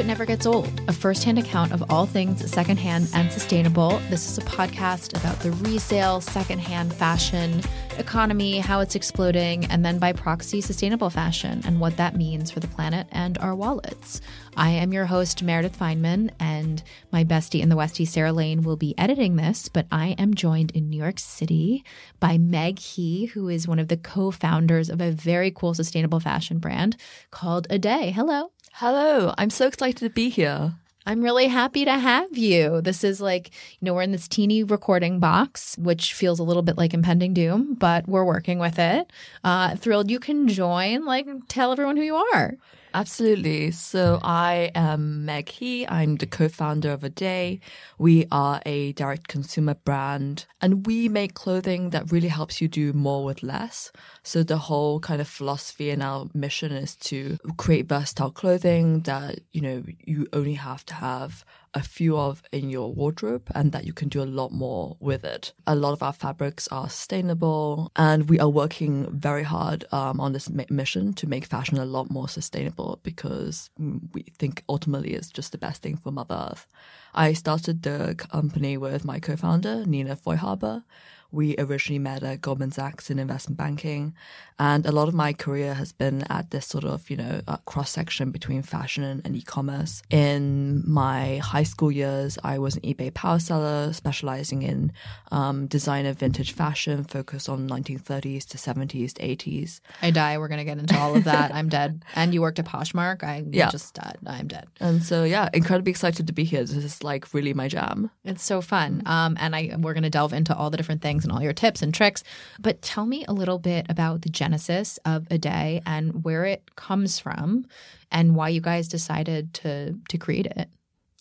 It Never Gets Old, a firsthand account of all things secondhand and sustainable. This is a podcast about the resale, secondhand fashion economy, how it's exploding, and then by proxy, sustainable fashion and what that means for the planet and our wallets. I am your host, Meredith Fineman, and my bestie in the Westie, Sarah Lane, will be editing this, but I am joined in New York City by Meg He, who is one of the co founders of a very cool sustainable fashion brand called A Day. Hello. Hello, I'm so excited to be here. I'm really happy to have you. This is like, you know, we're in this teeny recording box, which feels a little bit like impending doom, but we're working with it. Uh, thrilled you can join. Like, tell everyone who you are. Absolutely. So I am Meg He. I'm the co-founder of A Day. We are a direct consumer brand and we make clothing that really helps you do more with less. So the whole kind of philosophy and our mission is to create versatile clothing that, you know, you only have to have a few of in your wardrobe and that you can do a lot more with it. A lot of our fabrics are sustainable and we are working very hard um, on this mission to make fashion a lot more sustainable because we think ultimately it's just the best thing for Mother Earth. I started the company with my co-founder, Nina Faulhaber. We originally met at Goldman Sachs in investment banking. And a lot of my career has been at this sort of, you know, uh, cross section between fashion and, and e-commerce. In my high school years, I was an eBay power seller, specializing in um, designer vintage fashion, focused on 1930s to 70s to 80s. I die. We're going to get into all of that. I'm dead. And you worked at Poshmark. I yeah. just died. I'm dead. And so, yeah, incredibly excited to be here. This is like really my jam. It's so fun. Um, and I we're going to delve into all the different things and all your tips and tricks. But tell me a little bit about the genesis of a day and where it comes from and why you guys decided to to create it.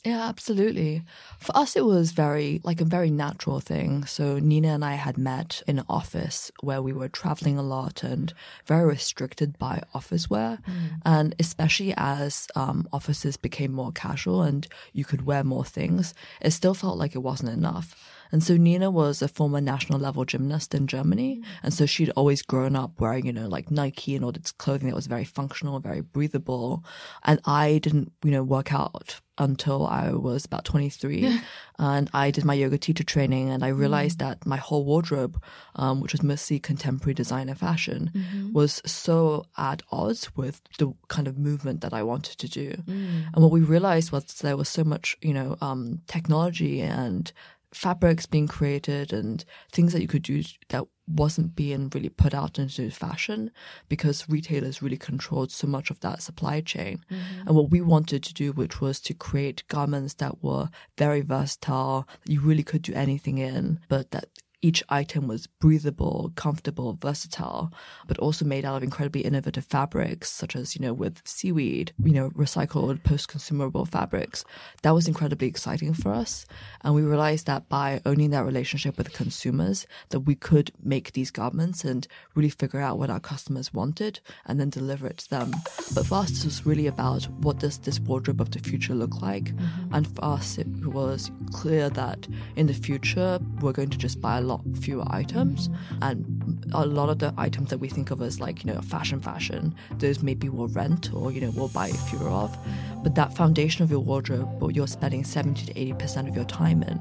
Yeah, absolutely. For us, it was very, like a very natural thing. So Nina and I had met in an office where we were traveling a lot and very restricted by office wear. Mm. And especially as um, offices became more casual and you could wear more things, it still felt like it wasn't enough. And so Nina was a former national level gymnast in Germany. And so she'd always grown up wearing, you know, like Nike and all this clothing that was very functional, very breathable. And I didn't, you know, work out until I was about 23. and I did my yoga teacher training and I realized mm. that my whole wardrobe, um, which was mostly contemporary designer fashion, mm-hmm. was so at odds with the kind of movement that I wanted to do. Mm. And what we realized was there was so much, you know, um, technology and fabrics being created and things that you could do that wasn't being really put out into fashion because retailers really controlled so much of that supply chain. Mm-hmm. And what we wanted to do, which was to create garments that were very versatile, that you really could do anything in, but that each item was breathable, comfortable, versatile, but also made out of incredibly innovative fabrics, such as, you know, with seaweed, you know, recycled post-consumable fabrics. That was incredibly exciting for us. And we realized that by owning that relationship with consumers, that we could make these garments and really figure out what our customers wanted and then deliver it to them. But for us, this was really about what does this wardrobe of the future look like? Mm-hmm. And for us, it was clear that in the future, we're going to just buy a lot fewer items and a lot of the items that we think of as like, you know, fashion fashion, those maybe we'll rent or, you know, we'll buy fewer of. But that foundation of your wardrobe, what you're spending 70 to 80% of your time in,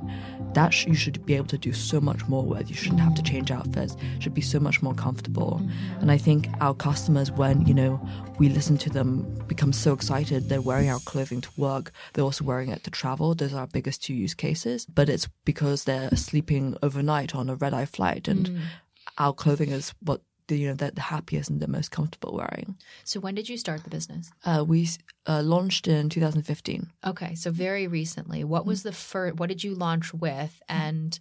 that sh- you should be able to do so much more with. You shouldn't have to change outfits. Should be so much more comfortable. And I think our customers, when you know we listen to them, become so excited. They're wearing our clothing to work. They're also wearing it to travel. Those are our biggest two use cases. But it's because they're sleeping overnight on a red eye flight, and mm. our clothing is what the, you know they're the happiest and the most comfortable wearing. So when did you start the business? Uh, we uh, launched in 2015. Okay, so very recently. What was the first? What did you launch with? And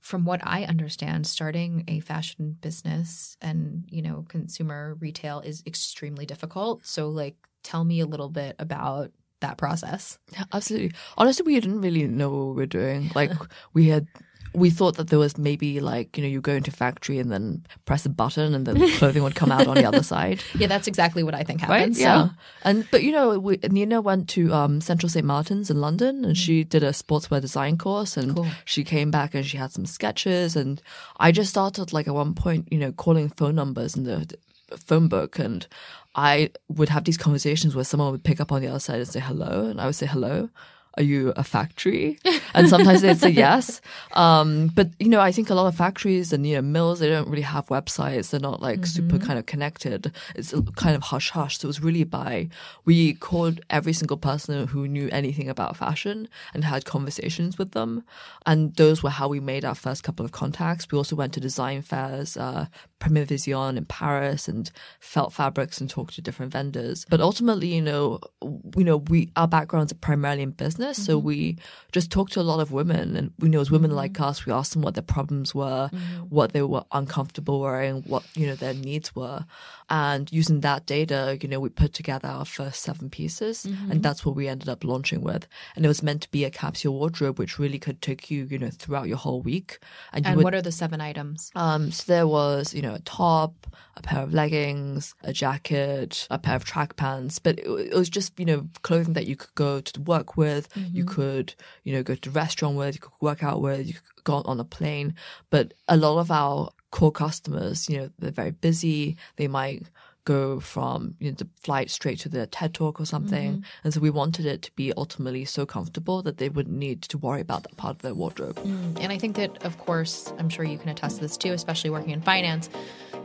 from what I understand, starting a fashion business and you know consumer retail is extremely difficult. So, like, tell me a little bit about that process. Absolutely. Honestly, we didn't really know what we were doing. Like we had, we thought that there was maybe like you know you go into a factory and then press a button and the clothing would come out on the other side. Yeah, that's exactly what I think Right? happens. Yeah. So. And but you know, we, Nina went to um, Central St. Martin's in London, and she did a sportswear design course, and Cool. she came back and she had some sketches, and I just started like at one point, you know, calling phone numbers in the phone book, and I would have these conversations where someone would pick up on the other side and say hello, and I would say hello. Are you a factory? And sometimes they'd say yes. Um, but you know, I think a lot of factories and you know mills they don't really have websites. They're not like super kind of connected. It's kind of hush hush. So it was really by we called every single person who knew anything about fashion and had conversations with them, and those were how we made our first couple of contacts. We also went to design fairs, uh, Premier Vision in Paris, and felt fabrics and talked to different vendors. But ultimately, you know, you know, we our backgrounds are primarily in business, so mm-hmm. we just talked to a lot of women, and we know as women mm-hmm. like us, we asked them what their problems were, mm-hmm. what they were uncomfortable wearing, what you know their needs were, and using that data, you know, we put together our first seven pieces, and that's what we ended up launching with. And it was meant to be a capsule wardrobe, which really could take you, you know, throughout your whole week. And, you And would, what are the seven items? um, so there was, you know, a top, a pair of leggings, a jacket, a pair of track pants, but it, it was just, you know, clothing that you could go to work with, you mm-hmm. could, you know, go to the restaurant with, you could work out with, you could go on a plane. But a lot of our core customers, you know, they're very busy. They might go from you know the flight straight to the TED talk or something, mm-hmm. and so we wanted it to be ultimately so comfortable that they wouldn't need to worry about that part of their wardrobe. Mm. And I think that, of course, I'm sure you can attest to this too, especially working in finance.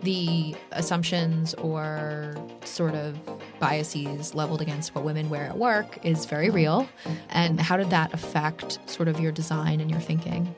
The assumptions or sort of biases leveled against what women wear at work is very real. And how did that affect sort of your design and your thinking?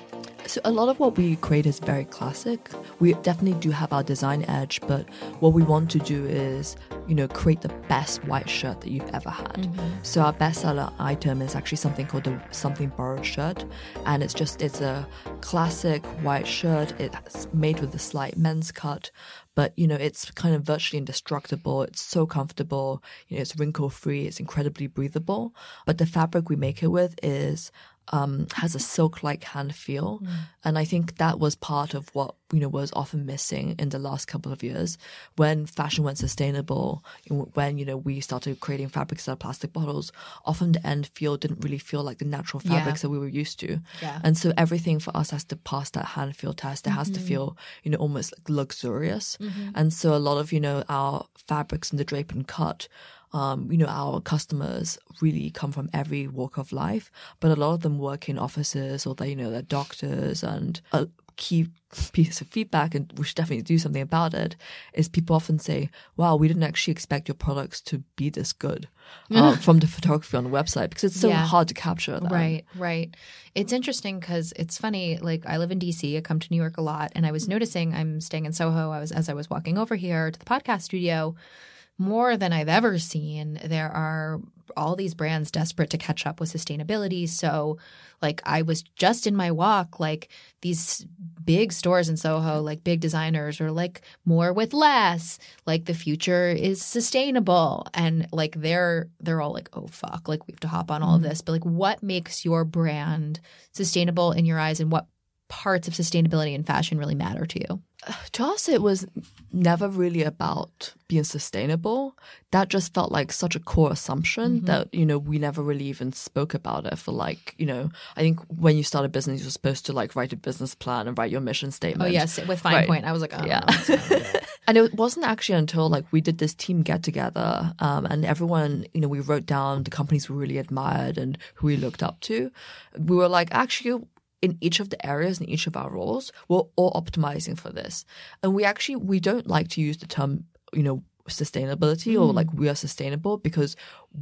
So a lot of what we create is very classic. We definitely do have our design edge, but what we want to do is, you know, create the best white shirt that you've ever had. Mm-hmm. So our bestseller item is actually something called the something borrowed shirt, and it's just it's a classic white shirt. It's made with a slight men's cut, but you know it's kind of virtually indestructible. It's so comfortable. You know, it's wrinkle free. It's incredibly breathable. But the fabric we make it with is um, has a silk-like hand feel, mm. and I think that was part of what you know was often missing in the last couple of years when fashion went sustainable. When you know we started creating fabrics out of plastic bottles, often the end feel didn't really feel like the natural Yeah. fabrics that we were used to, Yeah. and so everything for us has to pass that hand feel test. It has to mm-hmm. feel you know almost like luxurious, mm-hmm. and so a lot of you know our fabrics and the drape and cut um, you know, our customers really come from every walk of life, but a lot of them work in offices or they, you know, they're doctors. And a key piece of feedback, and we should definitely do something about it, is people often say, "Wow, we didn't actually expect your products to be this good uh, from the photography on the website because it's so Yeah. hard to capture that." Right, right. It's interesting because it's funny. Like I live in DC, I come to New York a lot, and I was noticing I'm staying in Soho. I was as I was walking over here to the podcast studio. More than I've ever seen, there are all these brands desperate to catch up with sustainability. So, like I was just in my walk, like these big stores in Soho, like big designers, are like more with less. Like the future is sustainable, and like they're they're all like, oh fuck, like we have to hop on all of mm-hmm. this. But like, what makes your brand sustainable in your eyes, and what parts of sustainability and fashion really matter to you? to us, it was never really about being sustainable. That just felt like such a core assumption mm-hmm. that, you know, we never really even spoke about it for like, you know, I think when you start a business, you're supposed to like write a business plan and write your mission statement. Oh, yes. With Fine right. Point. I was like, oh, yeah. and it wasn't actually until like we did this team get together um, and everyone, you know, we wrote down the companies we really admired and who we looked up to. We were like, actually, in each of the areas in each of our roles, we're all optimizing for this. And we actually we don't like to use the term, you know, sustainability mm. or like we are sustainable because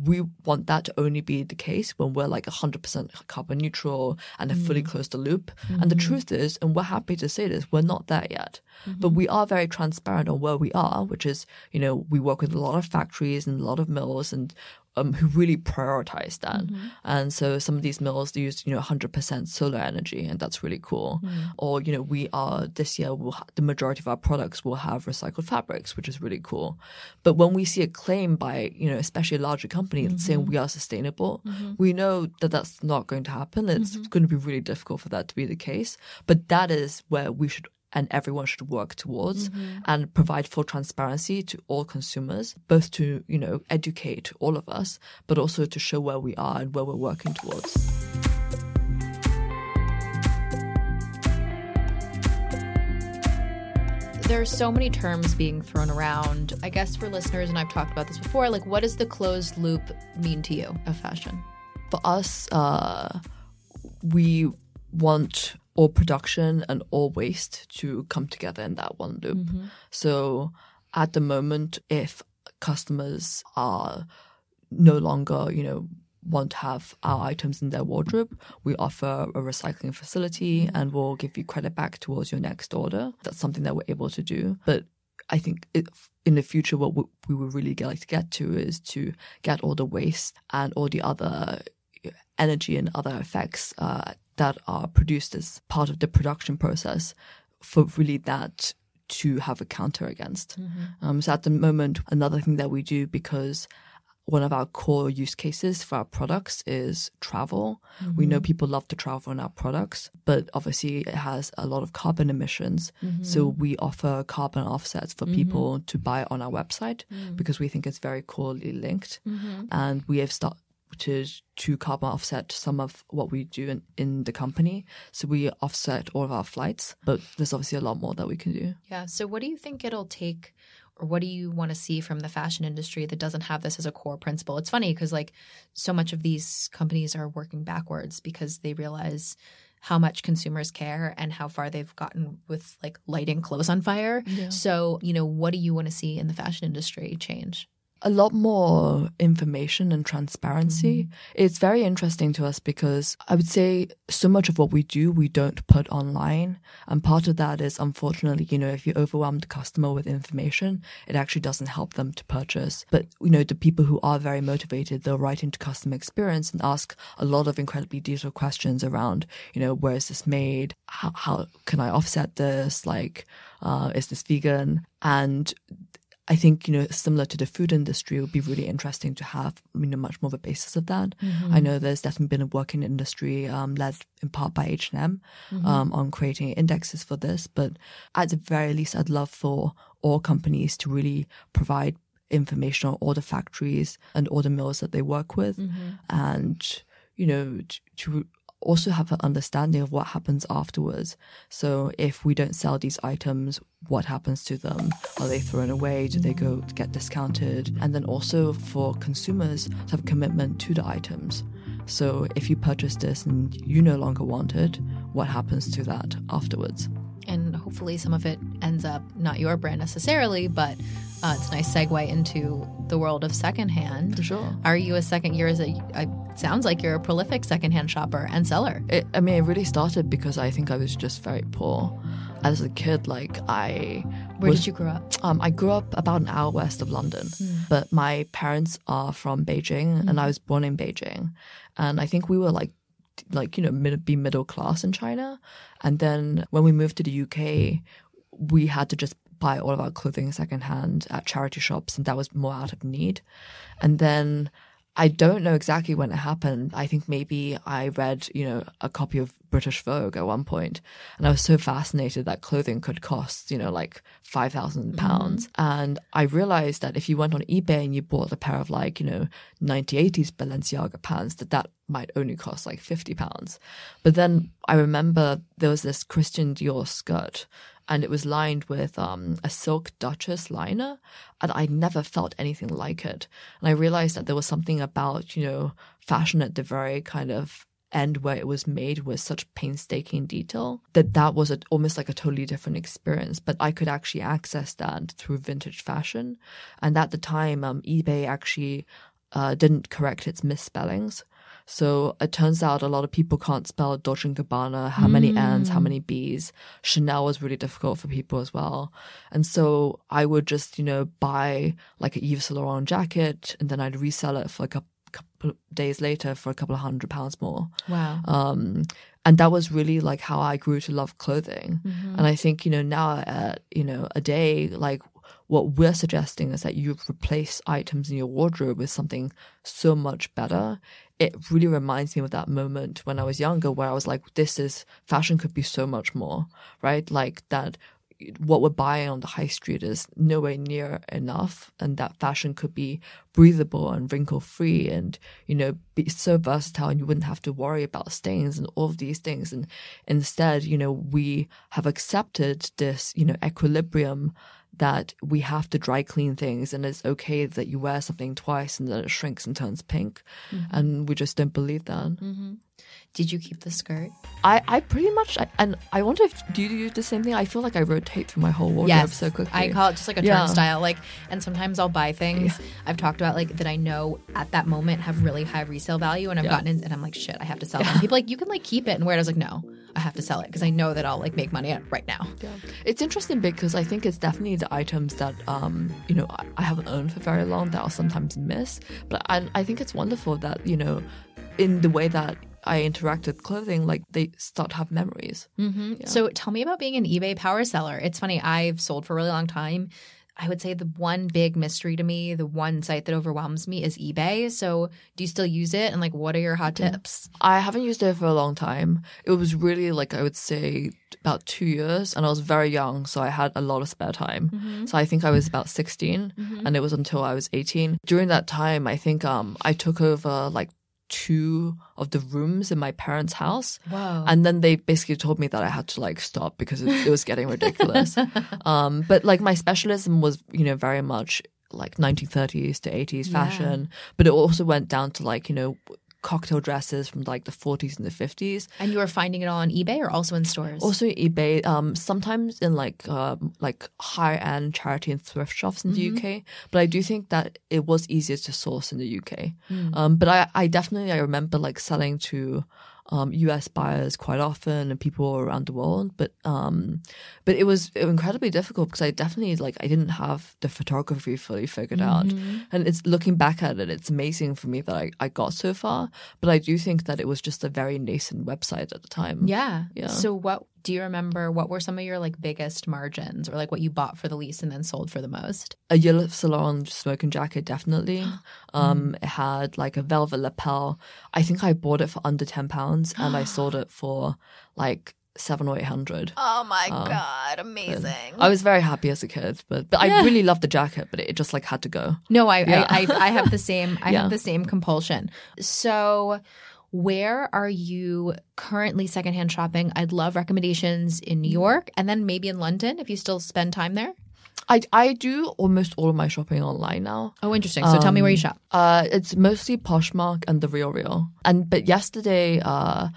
we want that to only be the case when we're like 100% carbon neutral and mm. fully closed the loop. Mm-hmm. And the mm-hmm. truth is, and we're happy to say this, we're not there yet. Mm-hmm. But we are very transparent on where we are, which is, you know, we work with a lot of factories and a lot of mills and um, who really prioritize that. Mm-hmm. And so some of these mills use, you know, 100% solar energy, and that's really cool. Mm. Or, you know, we are this year, we'll ha- the majority of our products will have recycled fabrics, which is really cool. But when we see a claim by, you know, especially a larger company mm-hmm. saying we are sustainable, mm-hmm. we know that that's not going to happen. It's mm-hmm. going to be really difficult for that to be the case. But that is where we should and everyone should work towards mm-hmm. and provide full transparency to all consumers, both to, you know, educate all of us, but also to show where we are and where we're working towards. There are so many terms being thrown around. I guess for listeners, and I've talked about this before, like what does the closed loop mean to you of fashion? For us, uh, we want all production and all waste to come together in that one loop. Mm-hmm. So at the moment, if customers are no longer, you know, want to have our items in their wardrobe, we offer a recycling facility mm-hmm. and we'll give you credit back towards your next order. That's something that we're able to do. But I think it, in the future, what we, we would really like to get to is to get all the waste and all the other energy and other effects uh, that are produced as part of the production process for really that to have a counter against. Mm-hmm. Um, so at the moment, another thing that we do because one of our core use cases for our products is travel. Mm-hmm. We know mm-hmm. people love to travel in our products, but obviously it has a lot of carbon emissions. Mm-hmm. So we offer carbon offsets for mm-hmm. people to buy on our website mm. because we think it's very coolly linked. Mm-hmm. And we have started to to carbon offset some of what we do in, in the company. So we offset all of our flights, but there's obviously a lot more that we can do. Yeah. So what do you think it'll take or what do you want to see from the fashion industry that doesn't have this as a core principle? It's funny because like so much of these companies are working backwards because they realize how much consumers care and how far they've gotten with like lighting clothes on fire. Yeah. So, you know, what do you want to see in the fashion industry change? A lot more information and transparency. Mm-hmm. It's very interesting to us because I would say so much of what we do, we don't put online. And part of that is unfortunately, you know, if you overwhelm the customer with information, it actually doesn't help them to purchase. But, you know, the people who are very motivated, they'll write into customer experience and ask a lot of incredibly detailed questions around, you know, where is this made? How, how can I offset this? Like, uh, is this vegan? And I think, you know, similar to the food industry, it would be really interesting to have, you know, much more of a basis of that. Mm-hmm. I know there's definitely been a work in industry, um, led in part by H&M, mm-hmm. um, on creating indexes for this. But at the very least, I'd love for all companies to really provide information on all the factories and all the mills that they work with. Mm-hmm. And, you know, to, to also have an understanding of what happens afterwards. So if we don't sell these items, what happens to them? Are they thrown away? Do they go get discounted? And then also for consumers to have commitment to the items. So if you purchase this and you no longer want it, what happens to that afterwards? And hopefully some of it ends up not your brand necessarily, but uh, it's a nice segue into the world of secondhand. For sure. Are you a second year as a, a sounds like you're a prolific secondhand shopper and seller? It, I mean, it really started because I think I was just very poor. As a kid, like I. Where was, did you grow up? Um, I grew up about an hour west of London, mm. but my parents are from Beijing, mm. and I was born in Beijing, and I think we were like like you know mid- be middle class in China, and then when we moved to the UK, we had to just buy all of our clothing secondhand at charity shops, and that was more out of need. And then I don't know exactly when it happened. I think maybe I read, you know, a copy of British Vogue at one point, and I was so fascinated that clothing could cost, you know, like five thousand mm-hmm. pounds. And I realized that if you went on eBay and you bought a pair of like, you know, 1980s Balenciaga pants, that that might only cost like fifty pounds. But then I remember there was this Christian Dior skirt and it was lined with um, a silk Duchess liner, and I never felt anything like it. And I realized that there was something about you know fashion at the very kind of end where it was made with such painstaking detail that that was a, almost like a totally different experience. But I could actually access that through vintage fashion, and at the time, um, eBay actually uh, didn't correct its misspellings. So it turns out a lot of people can't spell Dolce & Gabbana, how many N's, how many B's. Chanel was really difficult for people as well. And so I would just, you know, buy like a Yves Saint Laurent jacket and then I'd resell it for a couple, couple of days later for a couple of hundred pounds more. Wow. Um, and that was really like how I grew to love clothing. And I think, you know, now at, you know, a day, like what we're suggesting is that you replace items in your wardrobe with something so much better. It really reminds me of that moment when I was younger where I was like, this is fashion could be so much more, right? Like that what we're buying on the high street is nowhere near enough and that fashion could be breathable and wrinkle free and you know be so versatile and you wouldn't have to worry about stains and all of these things and instead you know we have accepted this you know equilibrium that we have to dry clean things and it's okay that you wear something twice and then it shrinks and turns pink. Mm-hmm. And we just don't believe that mm-hmm. Did you keep the skirt? I, I pretty much I, and I wonder if do you do the same thing? I feel like I rotate through my whole wardrobe so quickly. I call it just like a Yeah. turnstile. Like, and sometimes I'll buy things I've talked about, like that I know at that moment have really high resale value, and I've Yeah. gotten in, and I'm like, shit, I have to sell them. People are like, you can like keep it and wear it. I was like, no, I have to sell it because I know that I'll like make money right now. Yeah. It's interesting because I think it's definitely the items that um, you know I, I haven't owned for very long that I'll sometimes miss. But I, I think it's wonderful that you know, in the way that I interact with clothing, like they start to have memories. Mm-hmm. So tell me about being an eBay power seller. It's funny, I've sold for a really long time. I would say the one big mystery to me, the one site that overwhelms me is eBay. So do you still use it? And like, what are your hot mm-hmm. tips? I haven't used it for a long time. It was really like I would say about two years, and I was very young, so I had a lot of spare time. Mm-hmm. So I think I was about 16 and it was until I was eighteen. During that time, I think um I took over like two of the rooms in my parents' house. Whoa. And then they basically told me that I had to like stop because it, it was getting ridiculous. um, but like my specialism was, you know, very much like 1930s to 80s fashion, but it also went down to like, you know, cocktail dresses from like the 40s and the 50s. And you were finding it all on eBay or also in stores? Also eBay, um, sometimes in like um, like high end charity and thrift shops in the UK. But I do think that it was easier to source in the UK. Um, but I, I definitely I remember like selling to um, US buyers quite often and people around the world. But um, but it was incredibly difficult because I definitely like I didn't have the photography fully figured out. And it's looking back at it, it's amazing for me that I, I got so far. But I do think that it was just a very nascent website at the time. yeah. Yeah. So what do you remember? What were some of your like biggest margins or like what you bought for the least and then sold for the most? a yellow salon smoking jacket definitely um it had like a velvet lapel i think i bought it for under 10 pounds and i sold it for like seven or eight hundred. Oh my God. Amazing. i was very happy as a kid but, but i really loved the jacket but it just like had to go No, I, Yeah. I, I, I have the same. I Yeah. have the same compulsion. So, where are you currently secondhand shopping? I'd love recommendations in New York and then maybe in London if you still spend time there. i i do almost all of my shopping online now Oh, interesting. So tell me where you shop. Uh, it's mostly Poshmark and the Real Real. And but yesterday, uh,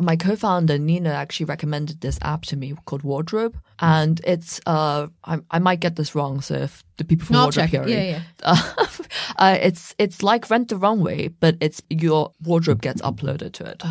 my co-founder Nina actually recommended this app to me called Wardrobe, and it's uh, I, I might get this wrong, so if the people from No, Wardrobe it. hear Yeah, uh, uh, it's it's like Rent the Runway, but it's your wardrobe gets uploaded to it.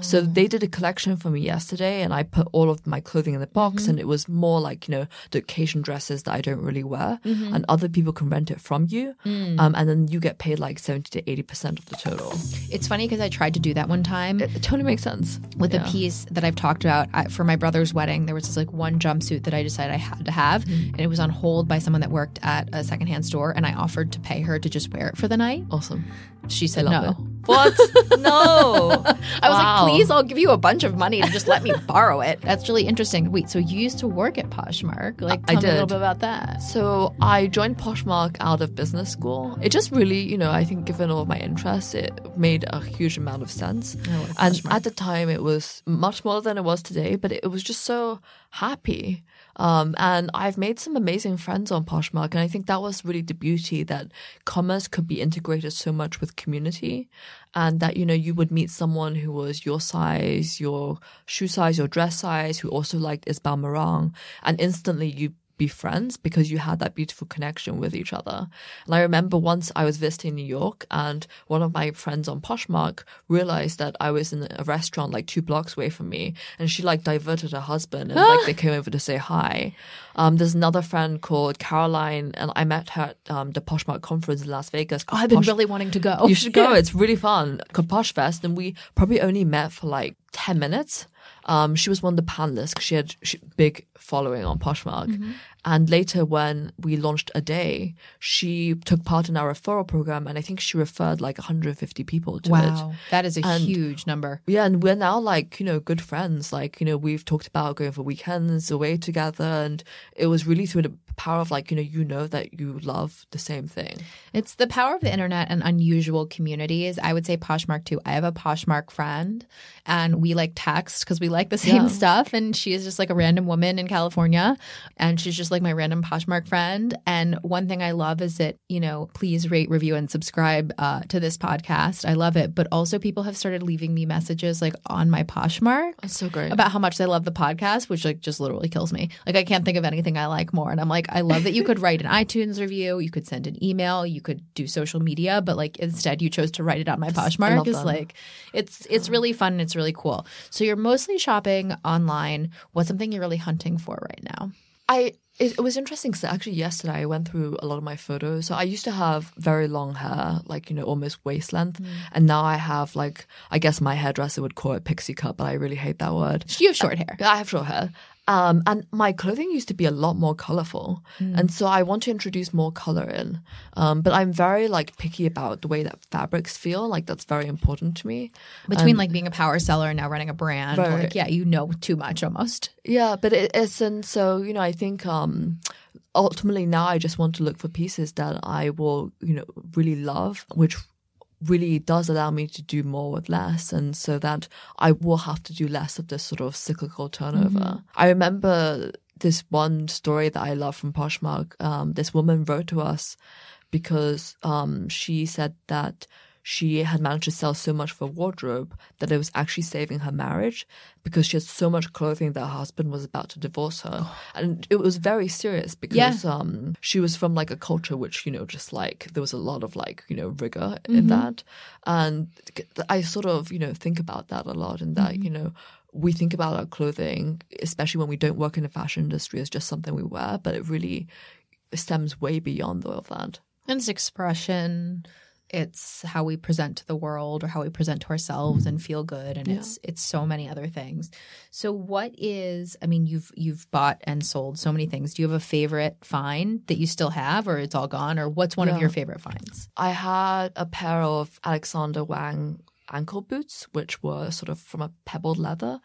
So they did a collection for me yesterday, and I put all of my clothing in the box, and it was more like you know the occasion dresses that I don't really wear, and other people can rent it from you, um, and then you get paid like seventy to eighty percent of the total. It's funny because I tried to do that one time. It, it totally makes sense. sense. with Yeah. a piece that I've talked about I, for my brother's wedding. There was this like one jumpsuit that I decided I had to have, Mm-hmm. and it was on hold by someone that worked at a secondhand store, and I offered to pay her to just wear it for the night. Awesome. She said no. it. What? no. I was Wow. like, please, I'll give you a bunch of money to just let me borrow it. That's really interesting. Wait, so you used to work at Poshmark? Like, I tell me a little bit about that. So I joined Poshmark out of business school. It just really, you know, I think given all of my interests, it made a huge amount of sense. Oh, love and Poshmark. at the time, it was much more than it was today, but it was just so happy. Um, and I've made some amazing friends on Poshmark, and I think that was really the beauty that commerce could be integrated so much with community, and that you know you would meet someone who was your size, your shoe size, your dress size, who also liked Isabel Marant, and instantly you be friends because you had that beautiful connection with each other. And I remember once I was visiting New York and one of my friends on Poshmark realized that I was in a restaurant like two blocks away from me and she like diverted her husband and like they came over to say hi. Um, there's another friend called Caroline and I met her at um, the Poshmark conference in Las Vegas. Oh, I've been Posh- really wanting to go. you should go. It's really fun. Called Posh Fest, and we probably only met for like ten minutes. Um, she was one of the panelists she had she, big following on Poshmark. Mm-hmm. And later, when we launched a day, she took part in our referral program, and I think she referred like 150 people to it. Wow, that is a And- huge number. Yeah, and we're now like, you know, good friends. Like, you know, we've talked about going for weekends away together. And it was really through the power of like, you know, you know that you love the same thing. It's the power of the internet and unusual communities. I would say Poshmark too. I have a Poshmark friend and we like text because we like the same Yeah. stuff. And she is just like a random woman in California and she's just like my random Poshmark friend. And one thing I love is that, you know, please rate, review, and subscribe uh, to this podcast. I love it. But also, people have started leaving me messages like on my Poshmark That's so great. about how much they love the podcast, which like just literally kills me. Like I can't think of anything I like more. And I'm like, I love that you could write an iTunes review, you could send an email, you could do social media, but like instead you chose to write it on my Poshmark. Is like it's it's really fun and it's really cool. So you're mostly shopping online. What's something you're really hunting for right now? I it, it was interesting because actually yesterday I went through a lot of my photos. So I used to have very long hair, like you know almost waist length, mm. and now I have like I guess my hairdresser would call it pixie cut, but I really hate that word. You have short hair. I have short hair. Um, and my clothing used to be a lot more colorful. And so I want to introduce more color in. Um, but I'm very like picky about the way that fabrics feel. Like that's very important to me. Between like being a power seller and now running a brand, Right. like yeah, you know too much almost. Yeah, but it isn't. So you know, I think um, ultimately now I just want to look for pieces that I will, you know, really love, which really does allow me to do more with less, and so that I will have to do less of this sort of cyclical turnover. I remember this one story that I love from Poshmark. Um, this woman wrote to us because um, she said that she had managed to sell so much for wardrobe that it was actually saving her marriage because she had so much clothing that her husband was about to divorce her. And it was very serious because um, she was from like a culture which, you know, just like there was a lot of like, you know, rigor in that. And I sort of, you know, think about that a lot and that, you know, we think about our clothing, especially when we don't work in the fashion industry, as just something we wear, but it really stems way beyond all of that. And it's expression. It's how we present to the world or how we present to ourselves and mm-hmm. feel good. And it's it's so many other things. So what is I mean, you've you've bought and sold so many things. Do you have a favorite find that you still have or it's all gone? Or what's one of your favorite finds? I had a pair of Alexander Wang ankle boots, which were sort of from a pebbled leather.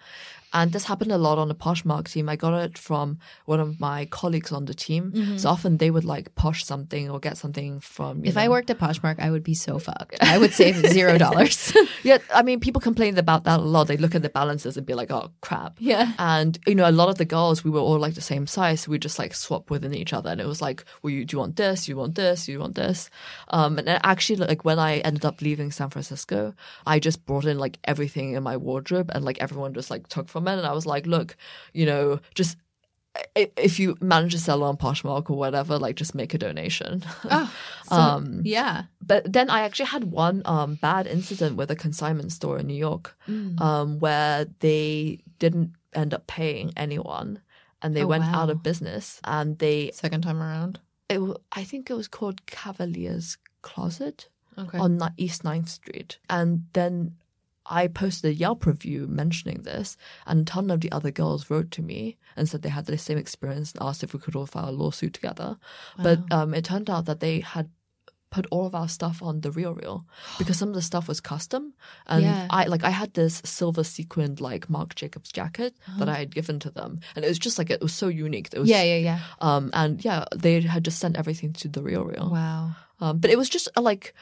And this happened a lot on the Poshmark team. I got it from one of my colleagues on the team. So often they would like posh something or get something from. If I worked at Poshmark, I would be so fucked. I would save zero dollars. yeah, I mean, people complained about that a lot. They look at the balances and be like, "Oh crap." Yeah. And you know, a lot of the girls, we were all like the same size. So we just like swap within each other, and it was like, "Well, you do you want this? You want this? You want this?" Um, and then actually, like when I ended up leaving San Francisco, I just brought in like everything in my wardrobe, and like everyone just like took from it, and I was like, "Look, you know, just." If you manage to sell on Poshmark or whatever, like just make a donation. um, yeah. But then I actually had one um, bad incident with a consignment store in New York Mm. um, where they didn't end up paying anyone and they Oh, went out of business and they, Second time around. it, I think it was called Cavalier's Closet Okay. on East 9th Street. And then I posted a Yelp review mentioning this, and a ton of the other girls wrote to me and said they had the same experience and asked if we could all file a lawsuit together. But um, it turned out that they had put all of our stuff on the real real because some of the stuff was custom and Yeah. i like i had this silver sequined like marc jacobs jacket that i had given to them and it was just like it was so unique it was. Yeah, yeah, yeah. um and yeah they had just sent everything to the real real Wow. um, but it was just uh, like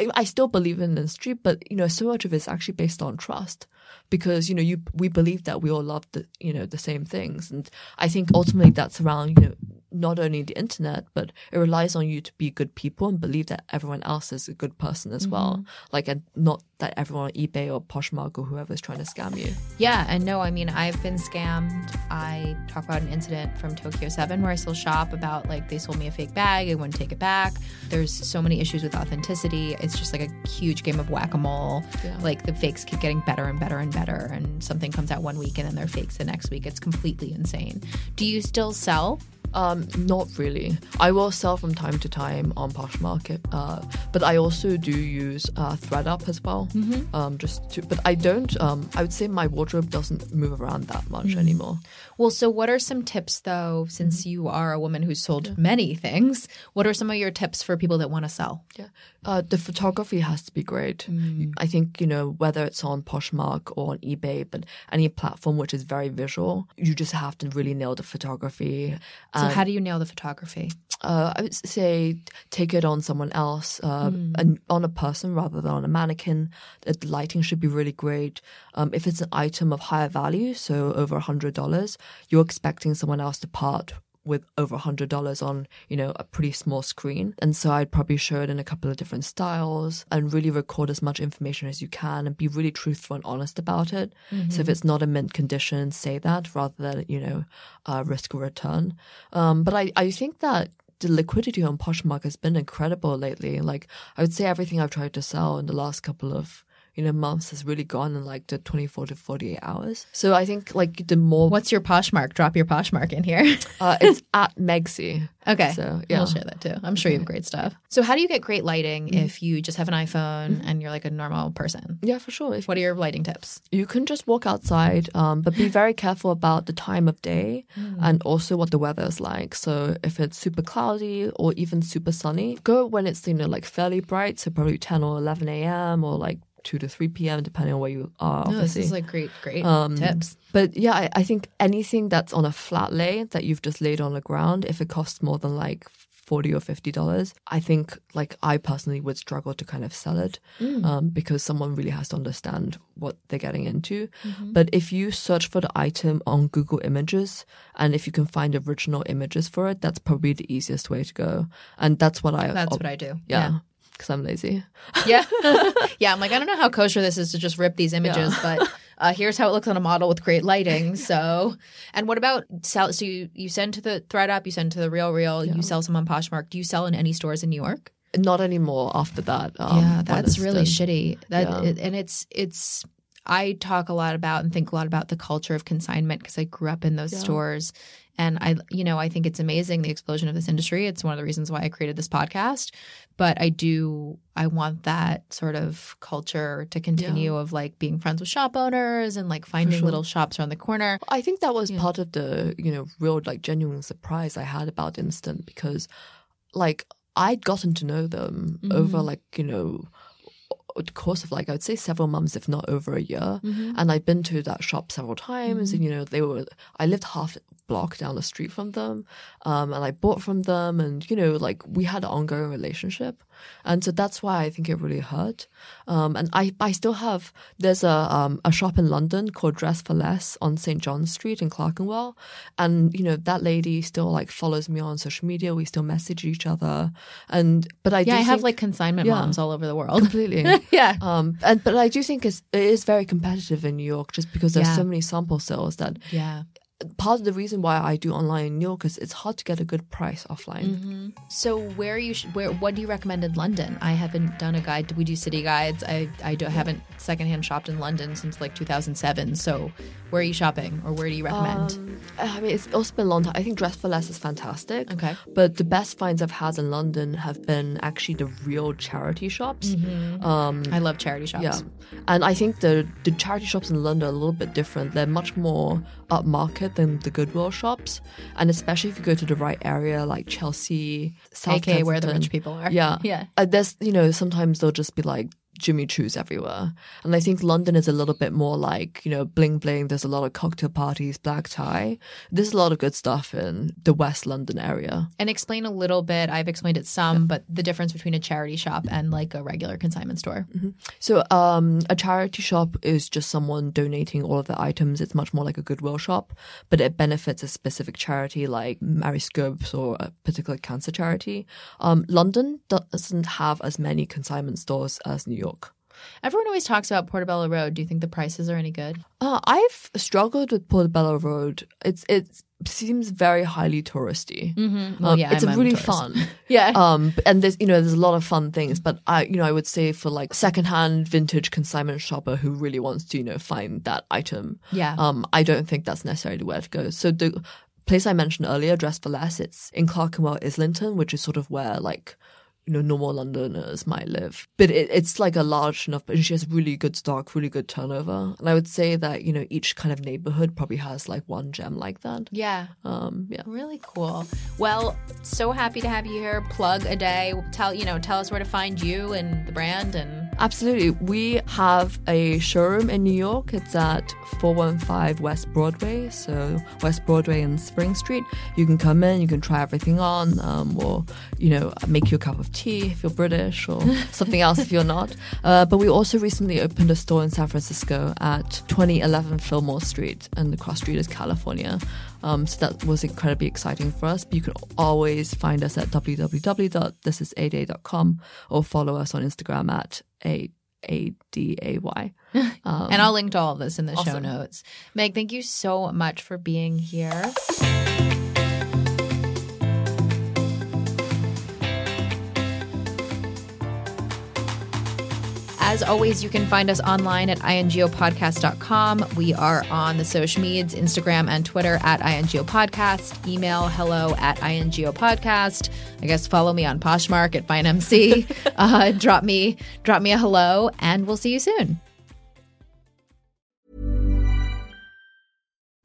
I- still believe in the industry, but you know, so much of it's actually based on trust because you know you we believe that we all love the you know the same things, and I think ultimately that's around you know not only the internet, but it relies on you to be good people and believe that everyone else is a good person as well, mm-hmm. like and not that everyone on eBay or Poshmark or whoever is trying to scam you. Yeah, and no, I mean, I've been scammed. I talk about an incident from Tokyo 7 where I still shop about like they sold me a fake bag, I wouldn't take it back. There's so many issues with authenticity. It's just like a huge game of whack a mole. Like the fakes keep getting better and better and better, and something comes out one week and then they're fakes the next week. It's completely insane. Do you still sell? Um, not really. I will sell from time to time on Poshmark, uh, but I also do use uh, ThredUp as well. Mm-hmm. Um, just to, but I don't. Um, I would say my wardrobe doesn't move around that much anymore. Well, so what are some tips though, since you are a woman who's sold many things? What are some of your tips for people that want to sell? Yeah, uh, the photography has to be great. I think you know whether it's on Poshmark or on eBay, but any platform which is very visual, you just have to really nail the photography. So how do you nail the photography? uh, I would say take it on someone else, uh, and on a person rather than on a mannequin. The the lighting should be really great. Um, if it's an item of higher value, so over a hundred dollars, you're expecting someone else to part with over a hundred dollars on you know a pretty small screen. And so i'd probably show it in a couple of different styles and really record as much information as you can and be really truthful and honest about it. So if it's not a mint condition say that rather than you know uh, risk a return. Um, but I, I think that the liquidity on Poshmark has been incredible lately. Like I would say everything I've tried to sell in the last couple of you know months has really gone in like the 24 to 48 hours. So I think like the more What's your Poshmark? Drop your Poshmark in here. uh, it's at Megsy. Okay. So, yeah. We'll share that too. I'm sure you have great stuff. So, how do you get great lighting if you just have an iPhone and you're like a normal person? Yeah, for sure. If What are your lighting tips? you can just walk outside, um, but be very careful about the time of day and also what the weather is like. So if it's super cloudy or even super sunny, go when it's you know like fairly bright, so probably 10 or 11 a.m. or like 2 to 3 p.m. depending on where you are. No, this is like great, great Um, tips. But yeah, I, I think anything that's on a flat lay that you've just laid on the ground, if it costs more than like forty or fifty dollars, I think like I personally would struggle to kind of sell it um, because someone really has to understand what they're getting into. But if you search for the item on Google Images and if you can find original images for it, that's probably the easiest way to go. And that's what I That's what I do. yeah. Because I'm lazy. Yeah. yeah. I'm like, I don't know how kosher this is to just rip these images, but uh, here's how it looks on a model with great lighting. So, and what about sell? So you, you send to the ThredUp, you send to the Real Real, you sell some on Poshmark. Do you sell in any stores in New York? Not anymore after that. Um, yeah, that's really done. shitty. That Yeah. it- and it's it's. I talk a lot about and think a lot about the culture of consignment because I grew up in those stores, and I, you know, I think it's amazing the explosion of this industry. It's one of the reasons why I created this podcast. But I do, I want that sort of culture to continue of like being friends with shop owners and like finding sure. little shops around the corner. I think that was part of the, you know, real like genuine surprise I had about Instant because like I'd gotten to know them over mm-hmm. like, you know, the course of like I would say several months, if not over a year. Mm-hmm. And I'd been to that shop several times mm-hmm. and you know, they were I lived half block down the street from them. Um and I bought from them and, you know, like we had an ongoing relationship. And so that's why I think it really hurt. Um and I, I still have there's a um a shop in London called Dress for Less on St. John Street in Clerkenwell. And, you know, that lady still like follows me on social media. We still message each other. And but I Yeah, do I have think- like consignment Yeah. moms all over the world. completely. yeah. Um, and but I do think it's, it is very competitive in New York, just because there's Yeah. so many sample sales that Yeah. Part of the reason why I do online in New York is it's hard to get a good price offline. So where you sh- where what do you recommend in London? I haven't done a guide. We do city guides. I I do, haven't secondhand shopped in London since like 2007. So where are you shopping, or where do you recommend? Um, I mean, it's also been a long time. I think Dress for Less is fantastic. Okay. But the best finds I've had in London have been actually the real charity shops. Um, I love charity shops. yeah. And I think the, the charity shops in London are a little bit different. They're much more upmarket than the Goodwill shops. And especially if you go to the right area, like Chelsea, South AKA where the Kensington. rich people are. Yeah. Yeah. Uh, there's, you know, sometimes they'll just be like Jimmy Choo's everywhere. And I think London is a little bit more like, you know, bling bling. There's a lot of cocktail parties, black tie. There's a lot of good stuff in the West London area. And explain a little bit. I've explained it some, but the difference between a charity shop and like a regular consignment store. So, um, a charity shop is just someone donating all of the items. It's much more like a Goodwill shop, but it benefits a specific charity like Mary Scopes or a particular cancer charity. Um, London doesn't have as many consignment stores as New York. Everyone always talks about Portobello Road. Do you think the prices are any good? Uh, I've struggled with Portobello Road. It's it seems very highly touristy. Mm-hmm. Well, Um, yeah, it's I'm- a really tourist. fun. Yeah. Um, and there's you know there's a lot of fun things, but I you know I would say for like secondhand vintage consignment shopper who really wants to you know find that item. Yeah. Um, I don't think that's necessarily where to go. So the place I mentioned earlier, Dress for Less, it's in Clerkenwell, Islington, which is sort of where like you know normal Londoners might live. But it, it's like a large enough, and she has really good stock, really good turnover. And I would say that you know each kind of neighborhood probably has like one gem like that. yeah. Um, yeah. Really cool. Well, so happy to have you here. Plug ADAY. Tell you know, tell us where to find you and the brand and Absolutely. We have a showroom in New York. It's at 415 West Broadway, so West Broadway and Spring Street. You can come in, you can try everything on, um, or, you know, make you a cup of tea if you're British, or something else if you're not. Uh, but we also recently opened a store in San Francisco at 2011 Fillmore Street, and the cross street is California. Um, so that was incredibly exciting for us. But you can always find us at www.thisisaday.com or follow us on Instagram at a a d a y. Um, and I'll link to all of this in the show notes. Meg, thank you so much for being here. As always, you can find us online at ingopodcast.com. We are on the social medias, Instagram and Twitter at ingopodcast. Email hello at ingopodcast. I guess follow me on Poshmark at FineMC. uh, drop me, drop me a hello, and we'll see you soon.